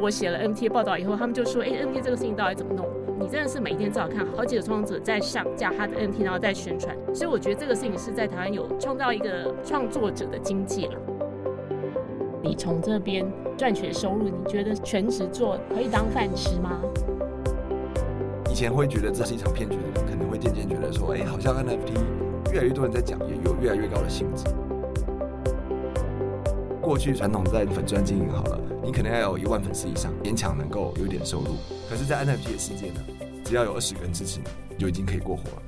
我写了 NFT 报道以后，他们就说：“哎，NFT 这个事情到底怎么弄？你真的是每天至少看好几个创作者在上架他的 NFT，然后在宣传。所以我觉得这个事情是在台湾有创造一个创作者的经济了。你从这边赚取的收入，你觉得全职做可以当饭吃吗？以前会觉得这是一场骗局的，可能会渐渐觉得说：哎，好像 NFT 越来越多人在讲，也有越来越高的性质。过去传统在粉专经营好了。”你可能要有一万粉丝以上，勉强能够有点收入。可是，在 NFT 的世界呢，只要有二十个人支持你，就已经可以过活了。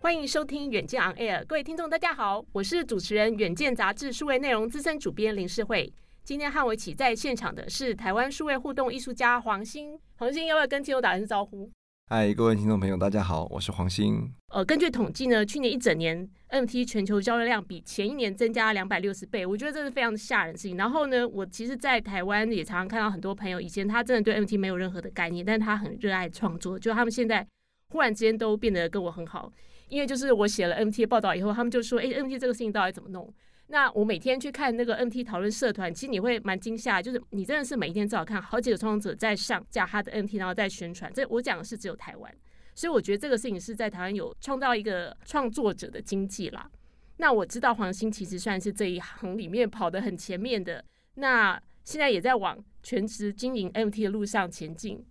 欢迎收听远见 On Air，各位听众，大家好，我是主持人远见杂志数位内容资深主编林世慧。今天和我一起在现场的是台湾数位互动艺术家黄新。黄新要不要跟听众打声招呼？嗨，各位听众朋友，大家好，我是黄鑫。呃，根据统计呢，去年一整年 NFT 全球交易量比前一年增加两百六十倍，我觉得这是非常吓人的事情。然后呢，我其实，在台湾也常常看到很多朋友，以前他真的对 NFT 没有任何的概念，但是他很热爱创作，就他们现在忽然之间都变得跟我很好，因为就是我写了 NFT 报道以后，他们就说，哎，NFT 这个事情到底怎么弄？那我每天去看那个 NT 讨论社团，其实你会蛮惊吓，就是你真的是每一天至少看好几个创作者在上架他的 NT，然后在宣传。这我讲的是只有台湾。所以我觉得这个事情是在台湾有创造一个创作者的经济啦。那我知道黄新其实算是这一行里面跑得很前面的，那现在也在往全职经营 NFT 的路上前进。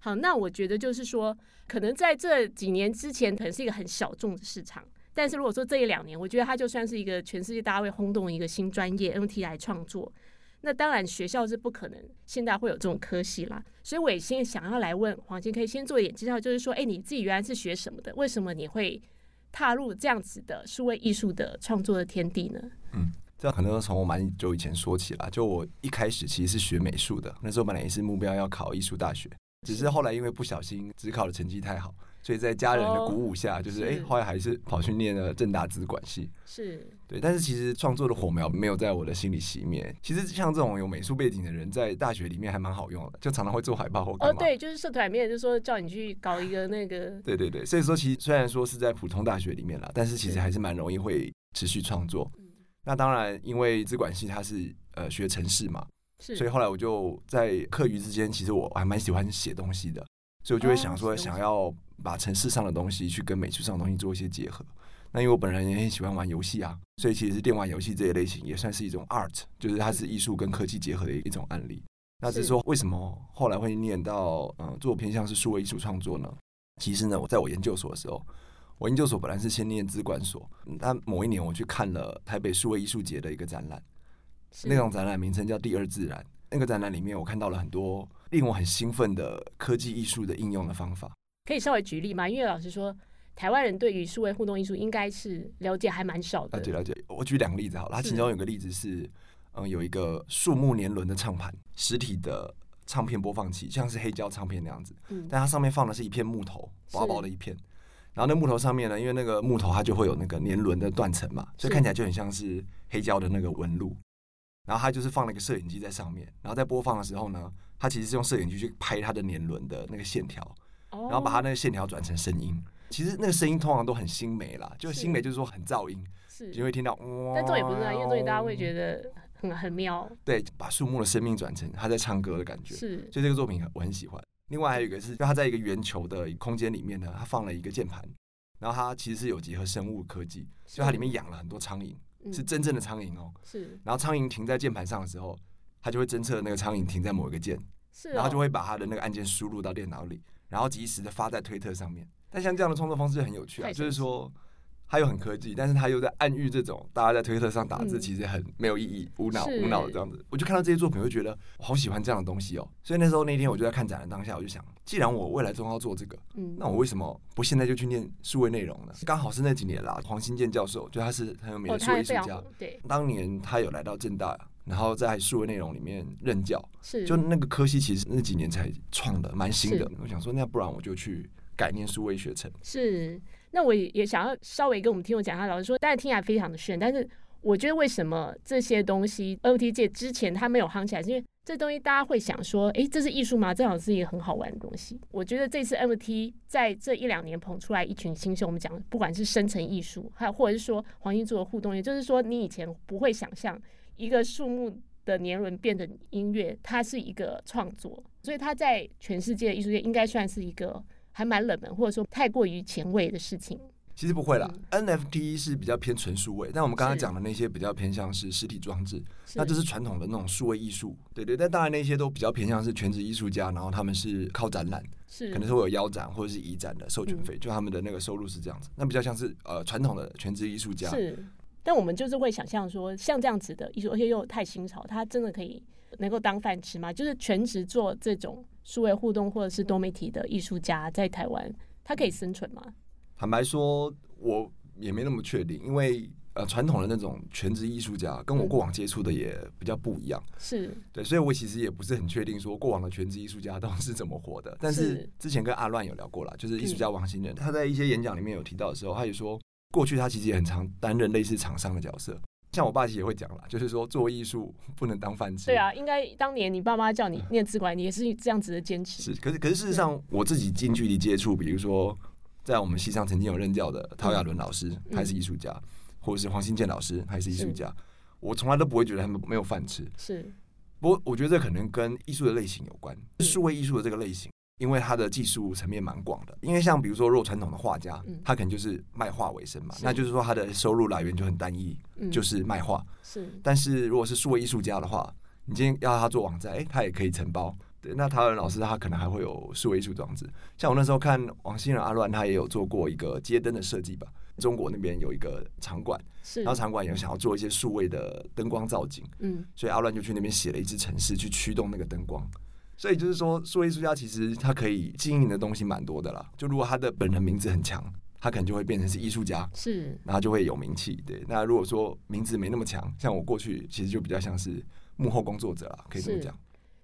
好，那我觉得就是说，可能在这几年之前，可能是一个很小众的市场，但是如果说这一两年，我觉得它就算是一个全世界大家会轰动一个新专业 NFT 来创作。那当然，学校是不可能现在会有这种科系啦，所以我也先想要来问黄金，可以先做一点介绍，就是说，哎，你自己原来是学什么的？为什么你会踏入这样子的数位艺术的创作的天地呢？嗯，这可能从我蛮久以前说起啦，就我一开始其实是学美术的，那时候本来也是目标要考艺术大学，只是后来因为不小心只考的成绩太好。所以在家人的鼓舞下，哦、就是哎，后来还是跑去念了正大资管系。是对，但是其实创作的火苗没有在我的心里熄灭。其实像这种有美术背景的人，在大学里面还蛮好用的，就常常会做海报或干嘛。哦，对，就是社团里面就说叫你去搞一个那个。对对对，所以说其实虽然说是在普通大学里面啦，但是其实还是蛮容易会持续创作。那当然，因为资管系它是呃学城市嘛，是，所以后来我就在课余之间，其实我还蛮喜欢写东西的，所以我就会想说想要。把城市上的东西去跟美术上的东西做一些结合。那因为我本人也很喜欢玩游戏啊，所以其实是电玩游戏这一类型也算是一种 art，就是它是艺术跟科技结合的一种案例。那只是说为什么后来会念到嗯做偏向是数位艺术创作呢？其实呢，我在我研究所的时候，我研究所本来是先念资管所，但某一年我去看了台北数位艺术节的一个展览，那种展览名称叫“第二自然”。那个展览里面我看到了很多令我很兴奋的科技艺术的应用的方法。可以稍微举例吗？因为老实说，台湾人对于数位互动艺术应该是了解还蛮少的。了解了解，我举两个例子好了。它其中有个例子是，嗯，有一个树木年轮的唱盘，实体的唱片播放器，像是黑胶唱片那样子。嗯。但它上面放的是一片木头，薄薄的一片。然后那木头上面呢，因为那个木头它就会有那个年轮的断层嘛，所以看起来就很像是黑胶的那个纹路。然后它就是放了一个摄影机在上面，然后在播放的时候呢，它其实是用摄影机去拍它的年轮的那个线条。然后把它那个线条转成声音，其实那个声音通常都很新美啦，就新美就是说很噪音，是，你会听到哇。但重点不是啊，因为重点大家会觉得很很妙。对，把树木的生命转成他在唱歌的感觉，是。所以这个作品我很喜欢。另外还有一个是，就他在一个圆球的空间里面呢，他放了一个键盘，然后它其实是有结合生物科技，就它里面养了很多苍蝇，是真正的苍蝇哦。是。然后苍蝇停在键盘上的时候，它就会侦测那个苍蝇停在某一个键，是。然后就会把他的那个按键输入到电脑里。然后及时的发在推特上面，但像这样的创作方式很有趣啊，就是说他又很科技，但是他又在暗喻这种大家在推特上打字其实很没有意义、无脑无脑的这样子。我就看到这些作品，我就觉得我好喜欢这样的东西哦。所以那时候那天我就在看展的当下，我就想，既然我未来终要做这个，那我为什么不现在就去念数位内容呢？刚好是那几年啦，黄新建教授就他是很有名的数位艺术家，对，当年他有来到正大。然后在数位内容里面任教，是就那个科系其实那几年才创的，蛮新的。我想说，那不然我就去改念数位学程。是，那我也想要稍微跟我们听众讲一下，老师说，大家听起来非常的炫，但是我觉得为什么这些东西 NFT 界之前它没有夯起来，是因为这东西大家会想说，哎，这是艺术吗？这好像是一个很好玩的东西。我觉得这次 NFT 在这一两年捧出来一群新秀，我们讲不管是生成艺术，还有或者是说黄金做的互动，也就是说你以前不会想象。一个树木的年轮变成音乐，它是一个创作，所以它在全世界的艺术界应该算是一个还蛮冷门，或者说太过于前卫的事情。其实不会啦，嗯，NFT 是比较偏纯数位，但我们刚刚讲的那些比较偏向是实体装置，那就是传统的那种数位艺术，对对。但当然那些都比较偏向是全职艺术家，然后他们是靠展览，是可能是会有腰展或者是移展的授权费，嗯，就他们的那个收入是这样子。那比较像是呃传统的全职艺术家。是，但我们就是会想象说，像这样子的艺术，而且又太新潮，它真的可以能够当饭吃吗？就是全职做这种数位互动或者是多媒体的艺术家，在台湾，他可以生存吗？坦白说，我。也没那么确定，因为呃，传统的那种全职艺术家跟我过往接触的也比较不一样，是对，所以我其实也不是很确定说过往的全职艺术家都 是怎么活的。但是之前跟阿乱有聊过了，就是艺术家王新仁，他在一些演讲里面有提到的时候，他也说过去他其实也很常担任类似厂商的角色。像我爸其实也会讲啦，就是说做艺术不能当饭吃。对啊，应该当年你爸妈叫你念资管，你也是这样子的坚持。是，可是可是事实上我自己近距离接触，比如说。在我们系上曾经有任教的陶亚伦老师，他是艺术家，嗯，或者是黄新建老师，他是艺术家。我从来都不会觉得他们没有饭吃。是，不过我觉得这可能跟艺术的类型有关。数位艺术的这个类型，因为他的技术层面蛮广的。因为像比如说，若传统的画家，他可能就是卖画为生嘛，那就是说他的收入来源就很单一，就是卖画。是。但是如果是数位艺术家的话，你今天要他做网站，哎，他也可以承包。对，那陶然老师他可能还会有数位艺术装置，像我那时候看王新仁阿乱，他也有做过一个街灯的设计吧。中国那边有一个场馆，然后场馆也想要做一些数位的灯光造景，嗯，所以阿乱就去那边写了一支程式去驱动那个灯光。所以就是说，数位艺术家其实他可以经营的东西蛮多的啦。就如果他的本人名字很强，他可能就会变成是艺术家，是，然后就会有名气。对，那如果说名字没那么强，像我过去其实就比较像是幕后工作者啦，可以这么讲。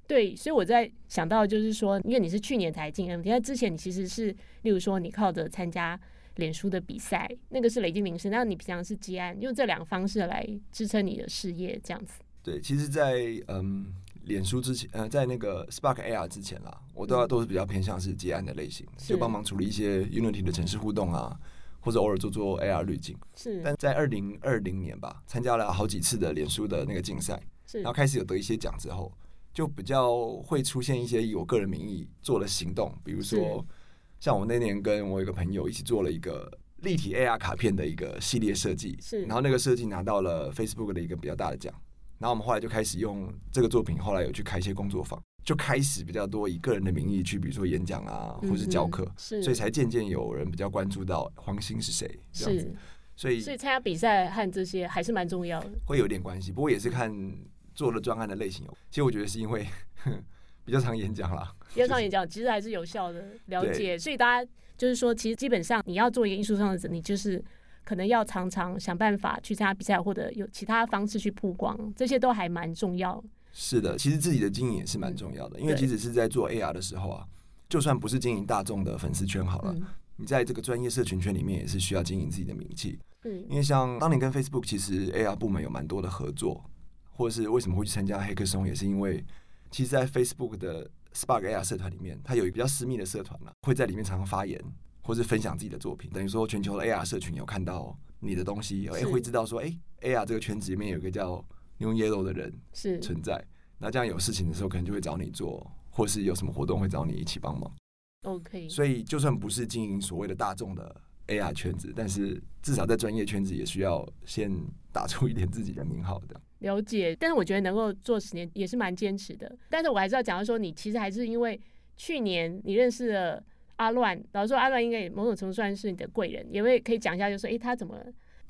对，所以我在想到，就是说，因为你是去年才进 NFT，那之前你其实是，例如说，你靠着参加脸书的比赛，那个是累积名声，那你平常是接案，用这两个方式来支撑你的事业，这样子。对，其实在，在嗯，脸书之前，呃，在那个 Spark AR 之前啦，我都要都是比较偏向是接案的类型，就帮忙处理一些 Unity 的城市互动啊，或者偶尔做做 AR 滤镜。是。但在二零二零年吧，参加了好几次的脸书的那个竞赛，然后开始有得一些奖之后。就比较会出现一些以我个人名义做的行动，比如说像我那年跟我一个朋友一起做了一个立体 AR 卡片的一个系列设计，是，然后那个设计拿到了 Facebook 的一个比较大的奖，然后我们后来就开始用这个作品，后来有去开一些工作坊，就开始比较多以个人的名义去，比如说演讲啊，或是教课，是，所以才渐渐有人比较关注到黄兴是谁这样子，所以所以参加比赛和这些还是蛮重要的，会有点关系，不过也是看。做的专案的类型，其实我觉得是因为 比较常演讲啦，比较常演讲，其实还是有效的了解。所以大家就是说，其实基本上你要做一个艺术创作者，你就是可能要常常想办法去参加比赛，或者有其他方式去曝光，这些都还蛮重要。是的，其实自己的经营也是蛮重要的，因为即使是在做 AR 的时候啊，就算不是经营大众的粉丝圈好了，你在这个专业社群圈里面也是需要经营自己的名气。嗯，因为像当年跟 Facebook 其实 AR 部门有蛮多的合作。或者是为什么会去参加黑客松，也是因为，其实，在 Facebook 的 Spark AR 社团里面，它有一个比较私密的社团嘛，会在里面常常发言，或是分享自己的作品。等于说，全球的 AR 社群有看到你的东西，哎，会知道说，哎，AR 这个圈子里面有一个叫 New Yellow 的人是存在。那这样有事情的时候，可能就会找你做，或是有什么活动会找你一起帮忙。OK。所以，就算不是经营所谓的大众的 AR 圈子，但是至少在专业圈子也需要先打出一点自己的名号的。了解，但是我觉得能够做十年也是蛮坚持的。但是我还是要讲到说，你其实还是因为去年你认识了阿乱，老实说阿乱应该也某种程度算是你的贵人，也会可以讲一下，就是说，哎，他怎么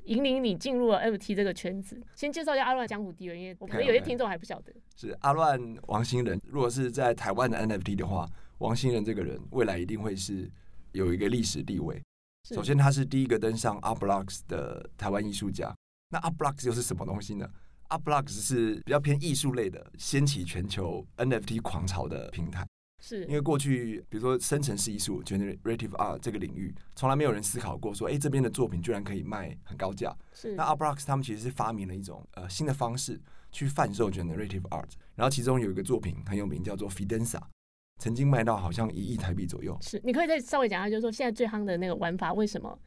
引领你进入了 NFT 这个圈子？先介绍一下阿乱江湖地位，因为我们有些听众还不晓得。是阿乱王兴仁，如果是在台湾的 NFT 的话，王兴仁这个人未来一定会是有一个历史地位。首先，他是第一个登上 Art Blocks 的台湾艺术家。那 Art Blocks 又是什么东西呢？Art Blocks 是比较偏艺术类的，掀起全球 NFT 狂潮的平台。是因为过去，比如说生成式艺术 （Generative Art） 这个领域，从来没有人思考过说，哎，这边的作品居然可以卖很高价。是那 Art Blocks 他们其实是发明了一种呃新的方式去贩售 Generative Art，然后其中有一个作品很有名，叫做 Fidenza，曾经卖到好像一亿台币左右。是，你可以再稍微讲一下，就是说现在最夯的那个玩法为什么？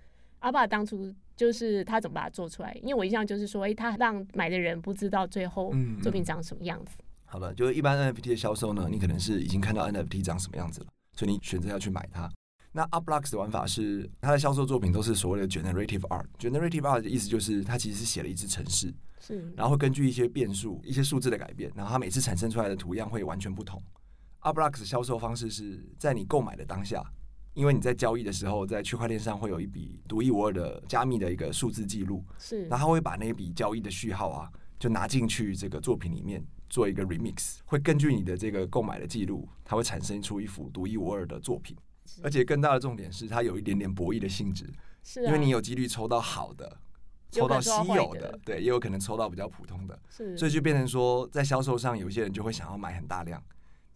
阿爸当初就是他怎么把它做出来？因为我印象就是说，哎、欸，他让买的人不知道最后作品长什么样子。嗯嗯好的，就是一般 NFT 的销售呢，你可能是已经看到 NFT 长什么样子了，所以你选择要去买它。那 Art Blocks 的玩法是，它的销售作品都是所谓的 Generative Art。Generative Art 的意思就是，它其实是写了一支程式，是，然后会根据一些变数、一些数字的改变，然后它每次产生出来的图样会完全不同。Art Blocks 销售方式是在你购买的当下，因为你在交易的时候，在区块链上会有一笔独一无二的加密的一个数字记录，是，然后他会把那一笔交易的序号啊，就拿进去这个作品里面做一个 remix，会根据你的这个购买的记录，它会产生出一幅独一无二的作品。而且更大的重点是，它有一点点博弈的性质，是、啊，因为你有几率抽到好的，抽到稀有的，对，也有可能抽到比较普通的，是，所以就变成说，在销售上，有些人就会想要买很大量，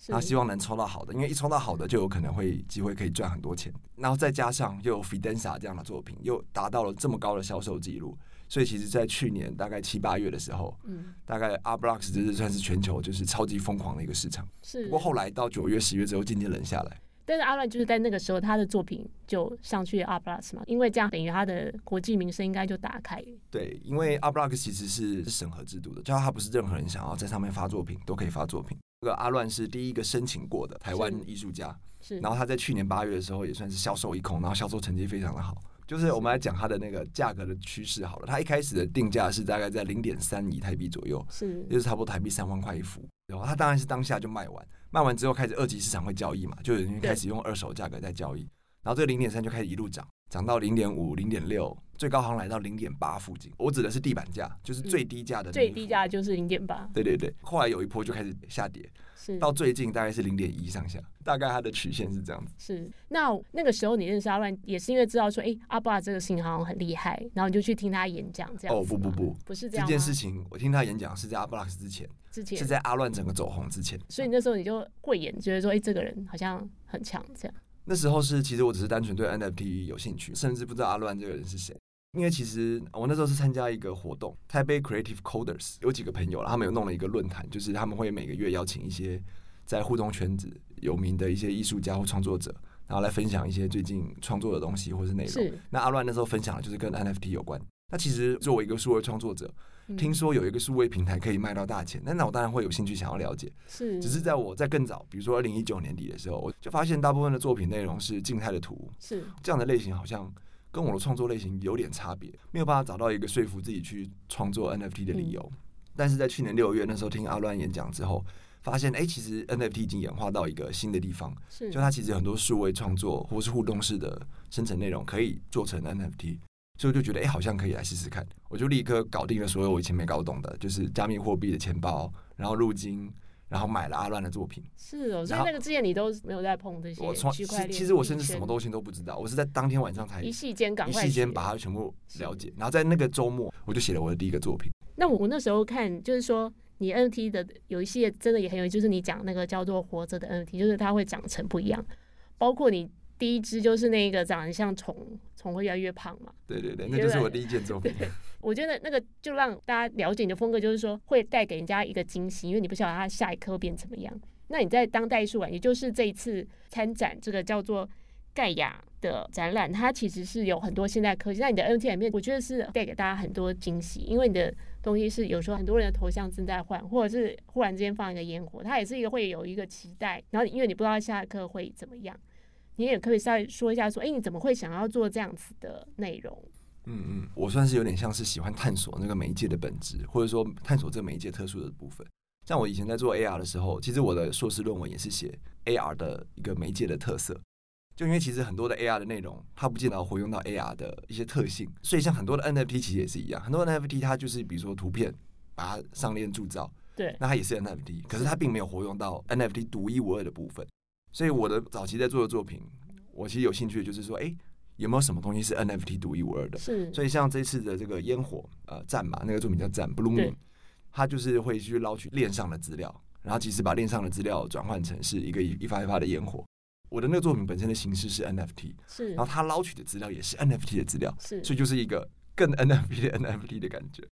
他希望能抽到好的，因为一抽到好的，就有可能会机会可以赚很多钱，然后再加上又有 Fidenza 这样的作品，又达到了这么高的销售记录，所以其实，在去年大概七八月的时候，嗯，大概 Art Blocks 这是算是全球就是超级疯狂的一个市场，是，不过后来到九月、十月之后，渐渐冷下来。但是阿乱就是在那个时候，他的作品就上去 Art Blocks 嘛，因为这样等于他的国际名声应该就打开。对，因为 Art Blocks 其实是审核制度的，就他不是任何人想要在上面发作品都可以发作品。这个阿乱是第一个申请过的台湾艺术家，是。然后他在去年八月的时候也算是销售一空，然后销售成绩非常的好。就是我们来讲它的那个价格的趋势好了，它一开始的定价是大概在零点三亿台币左右，是，就是差不多台币三万块一幅。然后它当然是当下就卖完。卖完之后开始二级市场会交易嘛，就有人开始用二手价格在交易，然后这个零点三就开始一路涨，涨到零点五、零点六，最高好像来到零点八附近。我指的是地板价，就是最低价的、嗯。最低价就是零点八。对对对，后来有一波就开始下跌，是到最近大概是零点一上下，大概它的曲线是这样子。是，那那个时候你认识阿乱，也是因为知道说，哎、欸，阿爸这个事情好像很厉害，然后你就去听他演讲这样。哦不不不，不是这样。这件事情我听他演讲是在阿布拉斯之前。之前是在阿乱整个走红之前，所以那时候你就慧眼，觉得说，哎、欸，这个人好像很强，这样。那时候是，其实我只是单纯对 NFT 有兴趣，甚至不知道阿乱这个人是谁。因为其实我那时候是参加一个活动，台北 Creative Coders 有几个朋友，他们有弄了一个论坛，就是他们会每个月邀请一些在互动圈子有名的一些艺术家或创作者，然后来分享一些最近创作的东西或是内容。是。那阿乱那时候分享的就是跟 NFT 有关。那其实作为一个数位创作者，听说有一个数位平台可以卖到大钱，那那我当然会有兴趣想要了解。是，只是在我在更早，比如说二零一九年底的时候，我就发现大部分的作品内容是静态的图，是这样的类型，好像跟我的创作类型有点差别，没有办法找到一个说服自己去创作 NFT 的理由。但是在去年六月那时候听阿乱演讲之后，发现哎，其实 NFT 已经演化到一个新的地方，是就它其实很多数位创作或是互动式的生成内容可以做成 NFT。所以我就觉得，哎、欸，好像可以来试试看。我就立刻搞定了所有我以前没搞懂的，就是加密货币的钱包，然后入金，然后买了阿乱的作品。是哦，所以那个之前你都没有在碰这些区块链。其其实我甚至什么东西都不知道，我是在当天晚上才一夕间赶快一夕间把它全部了解，然后在那个周末我就写了我的第一个作品。那我那时候看，就是说你 NFT 的有一系列真的也很有意思，就是你讲那个叫做活着的 NFT，就是它会长成不一样，包括你。第一只就是那个长得像虫，虫会越来越胖嘛。对对对，那就是我第一件作品。我觉得那个就让大家了解你的风格，就是说会带给人家一个惊喜，因为你不晓得它下一刻会变怎么样。那你在当代艺术馆，也就是这一次参展这个叫做盖亚的展览，它其实是有很多现代科技。在你的 NFT 里面，我觉得是带给大家很多惊喜，因为你的东西是有时候很多人的头像正在换，或者是忽然之间放一个烟火，它也是一个会有一个期待。然后因为你不知道下一刻会怎么样。你也可以稍微说一下，说，哎，你怎么会想要做这样子的内容？嗯嗯，我算是有点像是喜欢探索那个媒介的本质，或者说探索这个媒介特殊的部分。像我以前在做 AR 的时候，其实我的硕士论文也是写 AR 的一个媒介的特色。就因为其实很多的 AR 的内容，它不见得活用到 AR 的一些特性，所以像很多的 NFT 其实也是一样，很多 NFT 它就是比如说图片把它上链铸造，对，那它也是 NFT，可是它并没有活用到 NFT 独一无二的部分。所以我的早期在做的作品，我其实有兴趣的就是说，哎，有没有什么东西是 NFT 独一无二的？是。所以像这次的这个烟火，呃，战马，那个作品叫战 Blooming，它就是会去捞取链上的资料，然后其实把链上的资料转换成是一个一发一发的烟火。我的那个作品本身的形式是 NFT，是。然后它捞取的资料也是 NFT 的资料，是。所以就是一个更 NFT 的 NFT 的感觉。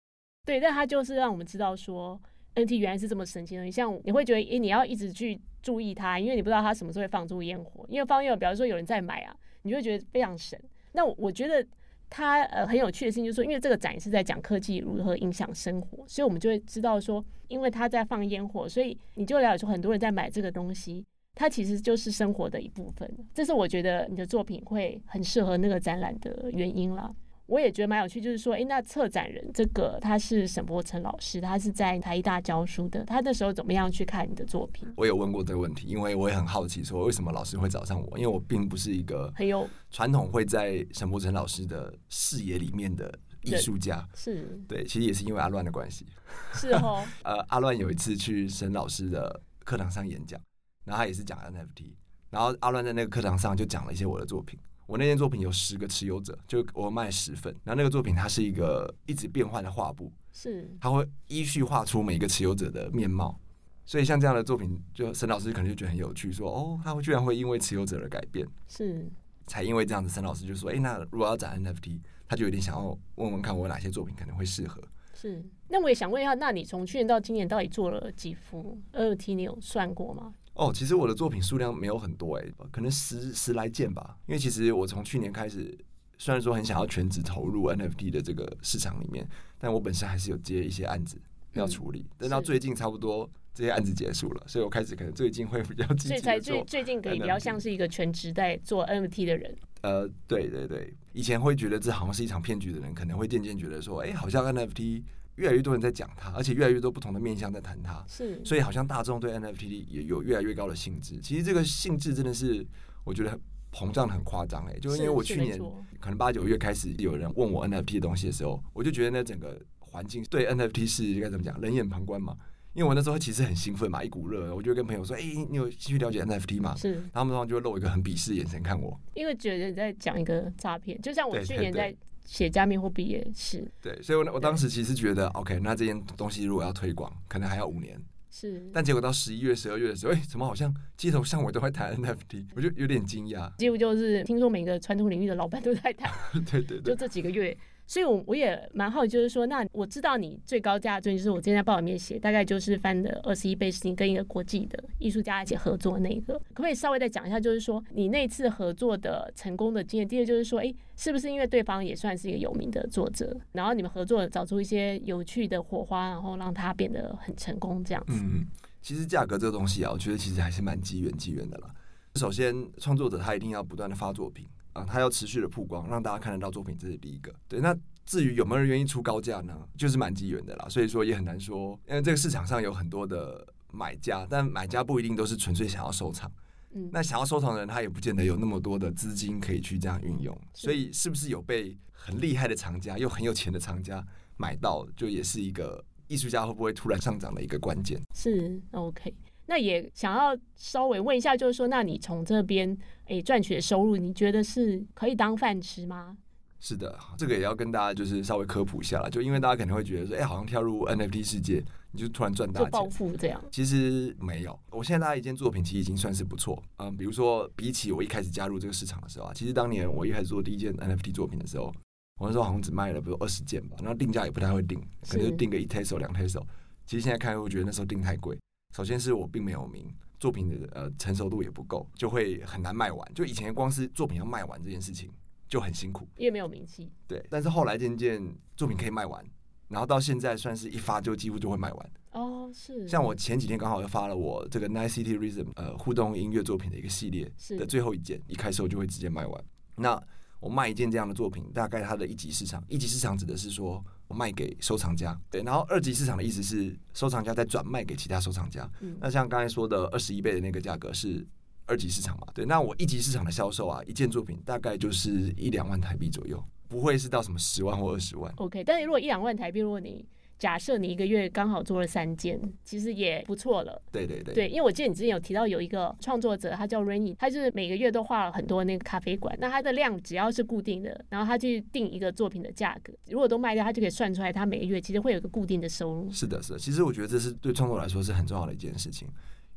对，但它就是让我们知道说。N T 原来是这么神奇的，你像你会觉得，诶、你要一直去注意它，因为你不知道它什么时候会放出烟火。因为放烟火，比方说有人在买啊，你就会觉得非常神。那我觉得它呃很有趣的事情就是说，因为这个展是在讲科技如何影响生活，所以我们就会知道说，因为他在放烟火，所以你就了解说很多人在买这个东西，它其实就是生活的一部分。这是我觉得你的作品会很适合那个展览的原因啦。我也觉得蛮有趣，就是说，诶，那策展人这个他是沈伯成老师，他是在台艺大教书的，他那时候怎么样去看你的作品？我有问过这个问题，因为我也很好奇，说为什么老师会找上我？因为我并不是一个很有传统会在沈伯成老师的视野里面的艺术家，是对，其实也是因为阿乱的关系，是哦。呃，阿乱有一次去沈老师的课堂上演讲，然后他也是讲 NFT，然后阿乱在那个课堂上就讲了一些我的作品。我那件作品有十个持有者，就我卖十份。然后那个作品它是一个一直变换的画布，是它会依序画出每一个持有者的面貌。所以像这样的作品，就沈老师可能就觉得很有趣，说哦，他会居然会因为持有者的改变，是才因为这样子，沈老师就说，哎，那如果要展 NFT，他就有点想要问问看我有哪些作品可能会适合。是，那我也想问一下，那你从去年到今年到底做了几幅 NFT？你有算过吗？哦，其实我的作品数量没有很多哎，可能十十来件吧。因为其实我从去年开始，虽然说很想要全职投入 NFT 的这个市场里面，但我本身还是有接一些案子要处理。等到最近差不多这些案子结束了，所以我开始可能最近会比较积极。所以才最最近可以比较像是一个全职在做 NFT 的人。呃，对对对，以前会觉得这好像是一场骗局的人，可能会渐渐觉得说，哎，好像 NFT。越来越多人在讲它，而且越来越多不同的面向在谈它，是，所以好像大众对 NFT 也有越来越高的兴致。其实这个兴致真的是我觉得膨胀的很夸张哎，就是因为我去年可能八九月开始有人问我 NFT 的东西的时候，我就觉得那整个环境对 NFT 是该怎么讲，冷眼旁观嘛。因为我那时候其实很兴奋嘛，一股热，我就跟朋友说：“哎，你有兴趣了解 NFT 吗？”是，他们通常就会露一个很鄙视的眼神看我，因为觉得你在讲一个诈骗，就像我去年在。写加密货币也是对，所以我我当时其实觉得，OK，那这件东西如果要推广，可能还要五年。是，但结果到十一月、十二月的时候，哎、欸，怎么好像街头巷尾都在谈 NFT？我就有点惊讶。几乎就是听说每个传统领域的老板都在谈。对对对，就这几个月。所以，我我也蛮好奇，就是说，那我知道你最高价就是我今天在报里面写，大概就是翻的二十一倍，是你跟一个国际的艺术家一起合作那个，可不可以稍微再讲一下？就是说，你那次合作的成功的经验。第二就是说，哎、是不是因为对方也算是一个有名的作者，然后你们合作找出一些有趣的火花，然后让他变得很成功这样子？嗯，其实价格这个东西啊，我觉得其实还是蛮机缘机缘的啦。首先，创作者他一定要不断的发作品。啊，他要持续的曝光，让大家看得到作品，这是第一个。对，那至于有没有人愿意出高价呢？就是蛮机缘的啦，所以说也很难说。因为这个市场上有很多的买家，但买家不一定都是纯粹想要收藏。嗯，那想要收藏的人，他也不见得有那么多的资金可以去这样运用。所以，是不是有被很厉害的藏家又很有钱的藏家买到，就也是一个艺术家会不会突然上涨的一个关键。是 OK。那也想要稍微问一下，就是说，那你从这边诶赚取的收入，你觉得是可以当饭吃吗？是的，这个也要跟大家就是稍微科普一下啦。就因为大家可能会觉得说，哎，好像跳入 NFT 世界，你就突然赚大钱，暴富这样。其实没有，我现在大家一件作品其实已经算是不错。嗯，比如说比起我一开始加入这个市场的时候啊，其实当年我一开始做第一件 NFT 作品的时候，我那时候好像只卖了比如二十件吧，然后定价也不太会定，可能就定个一 Teso 两 Teso。其实现在看，我觉得那时候定太贵。首先是我并没有名，作品的呃成熟度也不够，就会很难卖完。就以前光是作品要卖完这件事情就很辛苦，因为没有名气。对，但是后来渐渐作品可以卖完，然后到现在算是一发就几乎就会卖完。哦，是。像我前几天刚好又发了我这个 Nice City Rhythm 呃互动音乐作品的一个系列的最后一件，一开售就会直接卖完。那我卖一件这样的作品，大概它的一级市场，一级市场指的是说我卖给收藏家，对，然后二级市场的意思是收藏家再转卖给其他收藏家。嗯，那像刚才说的二十一倍的那个价格是二级市场嘛？对，那我一级市场的销售啊，一件作品大概就是一两万台币左右，不会是到什么十万或二十万。OK，但是如果一两万台币，如果你假设你一个月刚好做了三件，其实也不错了。对对对，对，因为我记得你之前有提到有一个创作者，他叫 Rainy，他就是每个月都画了很多那个咖啡馆，那他的量只要是固定的，然后他去定一个作品的价格，如果都卖掉，他就可以算出来，他每个月其实会有一个固定的收入。是的，是的，其实我觉得这是对创作来说是很重要的一件事情。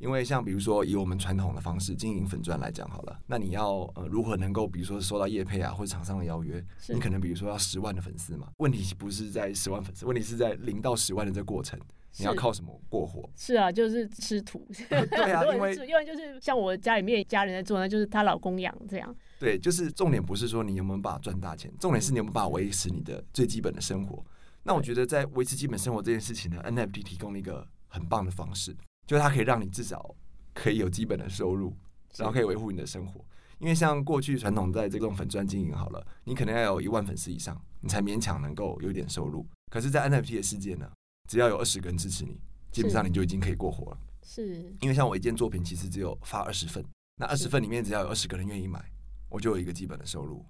因为像比如说以我们传统的方式经营粉钻来讲好了，那你要呃如何能够比如说收到业配啊或者厂商的邀约，你可能比如说要十万的粉丝嘛，问题不是在十万粉丝，问题是在零到十万的这个过程，你要靠什么过活？是啊，就是吃土。对啊，因为因为就是像我家里面家人在做呢，就是她老公养这样。对，就是重点不是说你有没有办法赚大钱，重点是你有没有办法维持你的最基本的生活。那我觉得在维持基本生活这件事情呢，NFT 提供了一个很棒的方式，就是它可以让你至少可以有基本的收入，然后可以维护你的生活。因为像过去传统在这种粉钻经营好了，你可能要有一万粉丝以上，你才勉强能够有点收入。可是，在 NFT 的世界呢，只要有二十个人支持你，基本上你就已经可以过活了。是，因为像我一件作品，其实只有发二十份，那二十份里面只要有二十个人愿意买，我就有一个基本的收入。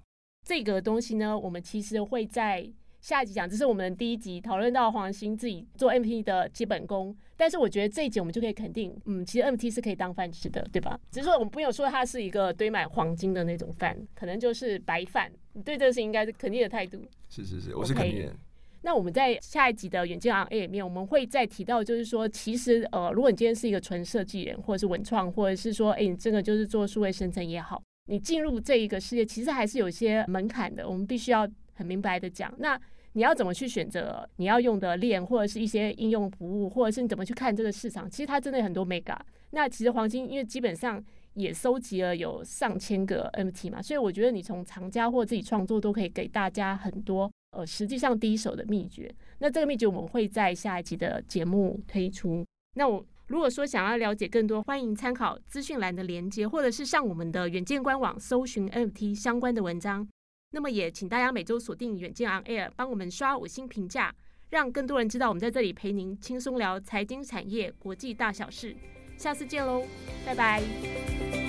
这个东西呢，我们其实会在。下一集讲，这是我们第一集讨论到黄兴自己做 NFT 的基本功，但是我觉得这一集我们就可以肯定，嗯，其实 NFT 是可以当饭吃的，对吧？只是说我们不有说它是一个堆满黄金的那种饭，可能就是白饭。你对这个事情应该是肯定的态度。是是是，我是肯定的。Okay. 那我们在下一集的远见 on air 里面，我们会再提到，就是说，其实呃，如果你今天是一个纯设计人，或者是文创，或者是说，哎，你这个就是做数位生成也好，你进入这一个世界，其实还是有一些门槛的，我们必须要很明白的讲。那你要怎么去选择你要用的链，或者是一些应用服务，或者是你怎么去看这个市场？其实它真的很多 mega。那其实黄金因为基本上也收集了有上千个 NFT 嘛，所以我觉得你从藏家或自己创作都可以给大家很多呃实际上第一手的秘诀。那这个秘诀我们会在下一集的节目推出。那我如果说想要了解更多，欢迎参考资讯栏的连接，或者是上我们的远见官网搜寻 NFT 相关的文章。那么也请大家每周锁定远见 On Air，帮我们刷五星评价，让更多人知道我们在这里陪您轻松聊财经产业国际大小事。下次见喽，拜拜。